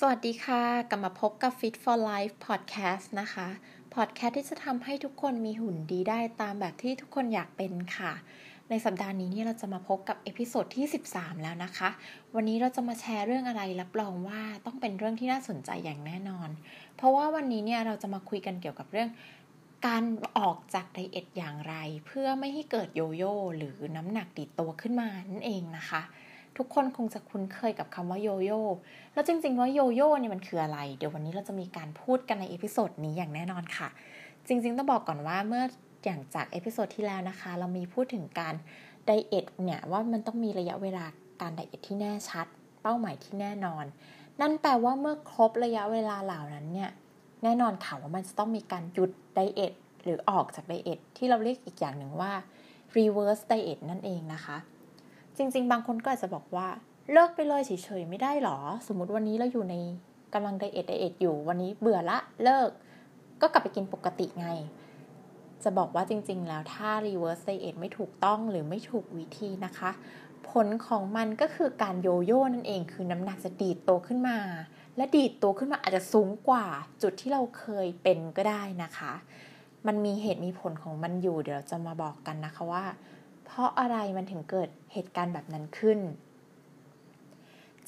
สวัสดีค่ะ กลับมาพบกับ Fit for Life Podcast นะคะ Podcast ที่จะทำให้ทุกคนมีหุ่นดีได้ตามแบบที่ทุกคนอยากเป็นค่ะ ในสัปดาห์นี้เนี่ยเราจะมาพบกับ episode ที่ 13 แล้วนะคะ วันนี้เราจะมาแชร์เรื่องอะไรรับรองว่าต้องเป็นเรื่องที่น่าสนใจอย่างแน่นอน เพราะว่าวันนี้เนี่ยเราจะมาคุยกันเกี่ยวกับเรื่อง การออกจาก diet อย่างไร เพื่อไม่ให้เกิดโยโย่หรือน้ำหนักดีดตัวขึ้นมานั่นเองนะคะ ทุกคนคงจะคุ้นเคยกับคำว่าโยโย่ แล้วจริง ๆ ว่าโยโย่เนี่ยมันคืออะไร เดี๋ยววันนี้เราจะมีการพูดกันใน episode นี้อย่างแน่นอนค่ะ จริง ๆ ต้องบอกก่อนว่าเมื่ออย่างจาก episode ที่แล้วนะคะ เรามีพูดถึงการ diet เนี่ยว่ามันต้องมีระยะเวลาการ diet ที่แน่ชัด เป้าหมายที่แน่นอน นั่นแปลว่าเมื่อครบระยะเวลาเหล่านั้นเนี่ยแน่นอนค่ะว่ามันจะต้องมีการหยุด diet หรือออกจาก diet ที่เราเรียกอีกอย่างหนึ่งว่า reverse diet นั่นเองนะคะ จริง ๆ บางคนก็อาจจะบอกว่าเลิกไปเลยเฉยๆไม่ได้หรอ สมมติวันนี้เราอยู่ในกำลังไดเอทไดเอทอยู่วันนี้เบื่อละเลิก ก็กลับไปกินปกติไง จะบอกว่าจริง ๆ แล้วถ้า reverse diet ไม่ถูกต้องหรือไม่ถูกวิธีนะคะ ผลของมันก็คือการโยโย่นั่นเองคือน้ำหนักจะดีดโตขึ้นมา และดีดโตขึ้นมาอาจจะสูงกว่าจุดที่เราเคยเป็นก็ได้นะคะ มันมีเหตุมีผลของมันอยู่เดี๋ยวเราจะมาบอกกันนะคะว่า เพราะอะไรมันถึงเกิดเหตุการณ์แบบนั้นขึ้น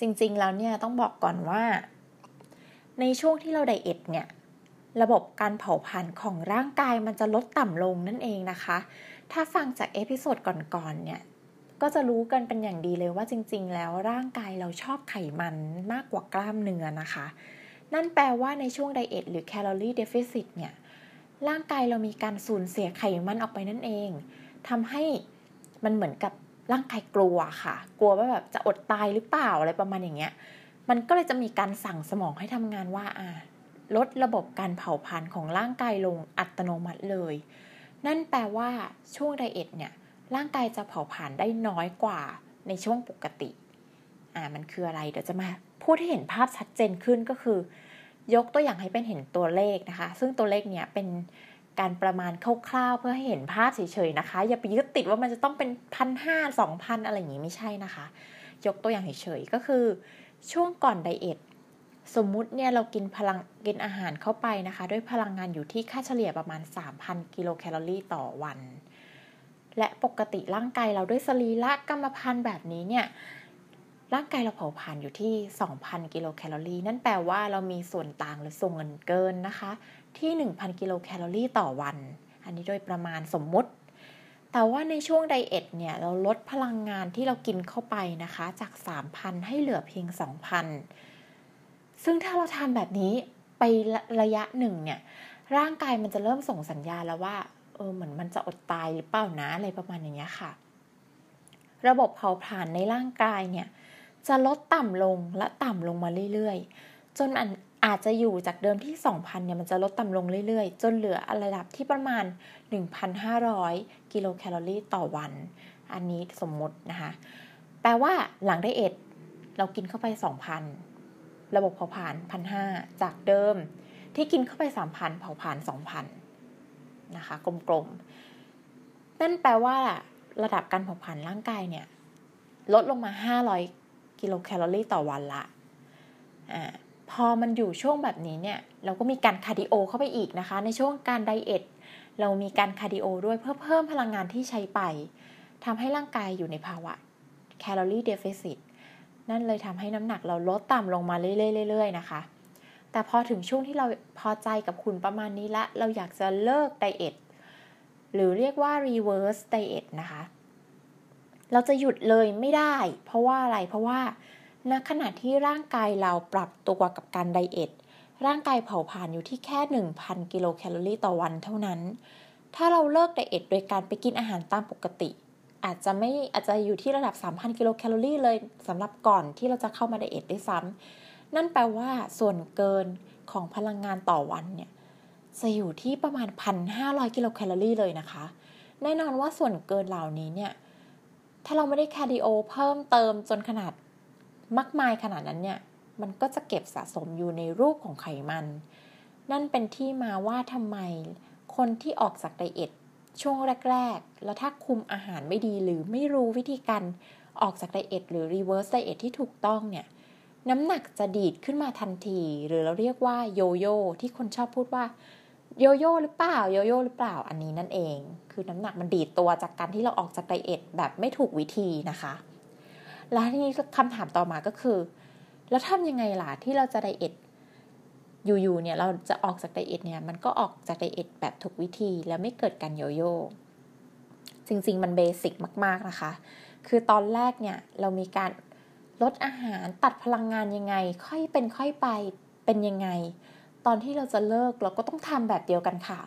จริงๆแล้วเนี่ยต้องบอกก่อนว่า ในช่วงที่เรา diet เนี่ยระบบการเผาผลาญของร่างกายมันจะลดต่ำลงนั่นเองนะคะ ถ้าฟังจาก episode ก่อนๆเนี่ย ก็จะรู้กันเป็นอย่างดีเลยว่าจริง ๆ แล้วร่างกายเราชอบไขมันมากกว่ากล้ามเนื้อนะคะ นั่นแปลว่าในช่วง diet หรือ calorie deficit เนี่ย ร่างกายเรามีการสูญเสียไขมันออกไปนั่นเอง ทำให้ มันเหมือนกับร่างกายกลัวค่ะ กลัวว่าแบบจะอดตายหรือเปล่าอะไรประมาณอย่างเงี้ย มันก็เลยจะมีการสั่งสมองให้ทำงานว่าอ่าลดระบบการเผาผลาญของร่างกายลงอัตโนมัติเลย นั่นแปลว่าช่วง diet เนี่ย ร่างกายจะเผาผลาญได้น้อยกว่าในช่วงปกติ อ่า มันคืออะไร เดี๋ยวจะมาพูดให้เห็นภาพชัดเจนขึ้นก็คือ ยกตัวอย่างให้เป็นเห็นตัวเลขนะคะ ซึ่งตัวเลขเนี่ยเป็น การประมาณคร่าวๆเพื่อให้เห็นภาพเฉยๆนะคะ อย่าไปยึดติดว่ามันจะต้องเป็นพันห้าสองพันอะไรอย่างนี้ไม่ใช่นะคะ ยกตัวอย่างเฉยๆก็คือ ช่วงก่อนไดเอทสมมุติเนี่ยเรากินพลังกินอาหารเข้าไปนะคะ ด้วยพลังงานอยู่ที่ค่าเฉลี่ยประมาณ 3,000 กิโลแคลอรี่ต่อวัน และปกติร่างกายเราด้วยสรีระกรรมพันธุ์แบบนี้เนี่ย ร่างกายเราเผาผลาญอยู่ที่ 2,000 กิโลแคลอรี่ นั่นแปลว่าเรามีส่วนต่างหรือส่วนเงินเกินนะคะ ที่ 1,000 กิโลแคลอรี่ต่อวัน อันนี้โดยประมาณสมมุติ แต่ว่าในช่วง diet เนี่ย เราลดพลังงานที่เรากินเข้าไปนะคะ จาก 3,000 ให้เหลือเพียง 2,000 ซึ่งถ้าเราทำแบบนี้ไประยะหนึ่งเนี่ย ร่างกายมันจะเริ่มส่งสัญญาณแล้วว่า เออเหมือนมันจะอดตายหรือเปล่านะอะไรประมาณอย่างเงี้ยค่ะ ระบบเผาผลาญในร่างกายเนี่ย จะลดต่ำลงและต่ำลงมาเรื่อยๆ จนอันอาจจะอยู่จากเดิมที่ 2,000 เนี่ยมันจะลดต่ำลงเรื่อยๆ จนเหลือระดับที่ประมาณ 1,500 กิโลแคลอรี่ต่อวัน อันนี้สมมตินะคะ แปลว่าหลังไดเอทเรากินเข้าไป 2,000 ระบบเผาผลาญ1,500 จากเดิมที่กินเข้าไป 3,000 เผาผลาญ2,000 นะคะ กลมๆ นั่นแปลว่าระดับการเผาผลาญร่างกายเนี่ยลดลงมา 500 กิโลแคลอรี่ต่อวันละอ่าพอมันอยู่ช่วงแบบนี้เนี่ยเราก็มีการ cardio เข้าไปอีกนะคะ ในช่วงการ diet เรามีการ cardio ด้วยเพื่อเพิ่มพลังงานที่ใช้ไปทำให้ร่างกายอยู่ในภาวะcalorie deficit นั่นเลยทำให้น้ำหนักเราลดต่ำลงมาเรื่อยๆนะคะ แต่พอถึงช่วงที่เราพอใจกับหุ่นประมาณนี้ละ เราอยากจะเลิก diet หรือเรียกว่า reverse diet นะคะ เราจะหยุดเลยไม่ได้ เพราะว่าอะไรเพราะว่าณขณะที่ร่างกายเราปรับตัวกับการ diet ร่างกายเผาผลาญอยู่ที่แค่ 1,000 กิโลแคลอรี่ต่อวันเท่านั้น ถ้าเราเลิก diet โดยการไปกินอาหารตามปกติ อาจจะไม่อาจจะอยู่ที่ระดับ 3,000 กิโลแคลอรี่เลยสำหรับก่อนที่เราจะเข้ามา diet ด้วยซ้ำนั่นแปลว่าส่วนเกินของพลังงานต่อวันเนี่ยจะอยู่ที่ประมาณ 1,500 กิโลแคลอรี่เลยนะคะ แน่นอนว่าส่วนเกินเหล่านี้เนี่ย ถ้าเราไม่ได้ cardio เพิ่มเติมจนขนาดมากมายขนาดนั้นเนี่ย มันก็จะเก็บสะสมอยู่ในรูปของไขมัน นั่นเป็นที่มาว่าทำไมคนที่ออกจาก diet ช่วงแรก ๆ แล้วถ้าคุมอาหารไม่ดีหรือไม่รู้วิธีการออกจาก diet หรือ reverse diet ที่ถูกต้องเนี่ย น้ำหนักจะดีดขึ้นมาทันที หรือเราเรียกว่าโยโย่ที่คนชอบพูดว่า โยโย่หรือเปล่าโยโย่หรือเปล่าอันนี้นั่นเอง คือน้ำหนักมันดีดตัวจากการที่เราออกจาก diet แบบไม่ถูกวิธีนะคะ แล้วทีนี้คำถามต่อมาก็คือ แล้วทำยังไงล่ะที่เราจะ dietอยู่ๆเนี่ยเราจะออกจาก diet เนี่ยมันก็ออกจาก diet แบบถูกวิธีแล้วไม่เกิดการโยโย่จริงๆ มัน basic มากๆนะคะ คือตอนแรกเนี่ยเรามีการลดอาหารตัดพลังงานยังไง ค่อยเป็นค่อยไปเป็นยังไง ตอนที่เราจะเลิกเราก็ต้องทำแบบเดียวกันค่ะ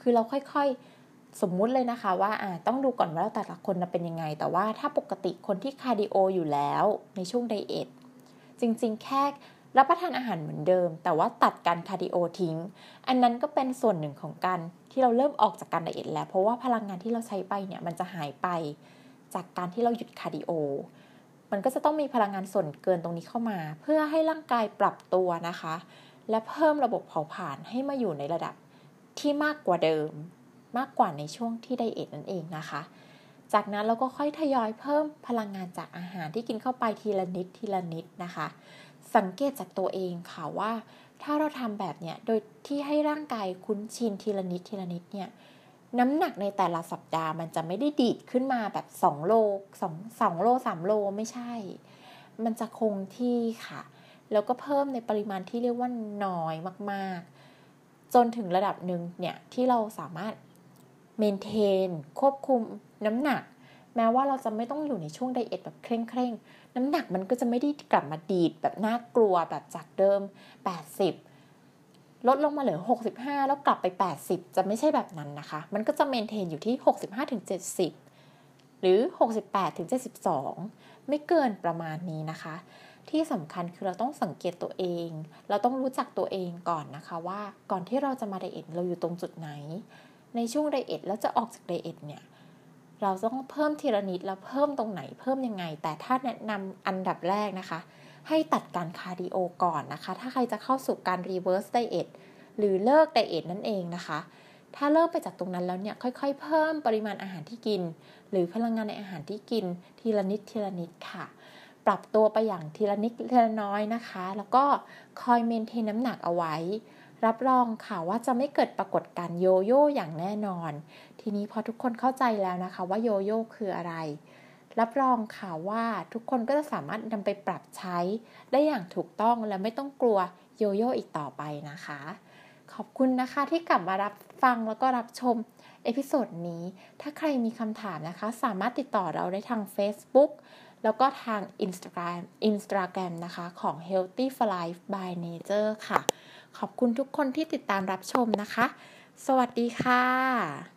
คือเราค่อยๆสมมุติเลยนะคะว่าอ่าต้องดูก่อนว่าเราแต่ละคนเป็นยังไง แต่ว่าถ้าปกติคนที่ cardio อยู่แล้วในช่วง diet จริงๆ แค่รับประทานอาหารเหมือนเดิม แต่ว่าตัดการ cardio ทิ้ง อันนั้นก็เป็นส่วนหนึ่งของการที่เราเริ่มออกจากการ diet แล้ว เพราะว่าพลังงานที่เราใช้ไปเนี่ยมันจะหายไปจากการที่เราหยุด cardio มันก็จะต้องมีพลังงานส่วนเกินตรงนี้เข้ามา เพื่อให้ร่างกายปรับตัวนะคะ และเพิ่มระบบเผาผลาญให้มาอยู่ในระดับที่มากกว่าเดิม มากกว่าในช่วงที่ diet นั่นเองนะคะ จากนั้นเราก็ค่อยทยอยเพิ่มพลังงานจากอาหารที่กินเข้าไปทีละนิดทีละนิดนะคะ สังเกตจากตัวเองค่ะว่า ถ้าเราทำแบบเนี้ยโดยที่ให้ร่างกายคุ้นชินทีละนิดทีละนิดเนี่ยน้ำหนักในแต่ละสัปดาห์มันจะไม่ได้ดีดขึ้นมาแบบ 2 โล2 2โล3โลไม่ใช่ มันจะคงที่ค่ะ แล้วก็เพิ่มในปริมาณที่เรียกว่าน้อยมากๆ จนถึงระดับหนึ่งเนี่ยที่เราสามารถเมนเทนควบคุมน้ำหนัก แม้ว่าเราจะไม่ต้องอยู่ในช่วงไดเอทแบบเคร่งๆน้ำหนักมันก็จะไม่ได้กลับมาดีดแบบน่ากลัวแบบจากเดิม 80 ลดลงมาเหลือ 65 แล้วกลับไป 80 จะไม่ใช่แบบนั้นนะคะ มันก็จะเมนเทนอยู่ที่ 65ถึง70 หรือ 68ถึง72 ไม่เกินประมาณนี้นะคะ ที่สำคัญคือเราต้องสังเกตตัวเอง เราต้องรู้จักตัวเองก่อนนะคะว่าก่อนที่เราจะมา diet เราอยู่ตรงจุดไหน ในช่วง diet แล้วจะออกจาก diet เนี่ยเราต้องเพิ่มทีละนิดแล้วเพิ่มตรงไหนเพิ่มยังไง แต่ถ้าแนะนำอันดับแรกนะคะ ให้ตัดการ cardio ก่อนนะคะ ถ้าใครจะเข้าสู่การ reverse diet หรือเลิก diet นั่นเองนะคะ ถ้าเลิกไปจากตรงนั้นแล้วเนี่ยค่อยๆ เพิ่มปริมาณอาหารที่กิน หรือพลังงานในอาหารที่กินทีละนิดทีละนิดค่ะ ปรับตัวไปอย่างทีละนิดทีละน้อยนะคะ แล้วก็คอย maintain น้ำหนักเอาไว้ รับรองค่ะว่าจะไม่เกิดปรากฏการณ์โยโย่อย่างแน่นอน ทีนี้พอทุกคนเข้าใจแล้วนะคะว่าโยโย่คืออะไร รับรองค่ะว่าทุกคนก็จะสามารถนำไปปรับใช้ได้อย่างถูกต้องและไม่ต้องกลัวโยโย่อีกต่อไปนะคะ ขอบคุณนะคะที่กลับมารับฟังแล้วก็รับชม episode นี้ ถ้าใครมีคำถามนะคะ สามารถติดต่อเราได้ทาง Facebook แล้วก็ทาง Instagram Instagram นะคะของ Healthy for Life by Nature ค่ะ ขอบคุณทุกคนที่ติดตามรับชมนะคะ สวัสดีค่ะ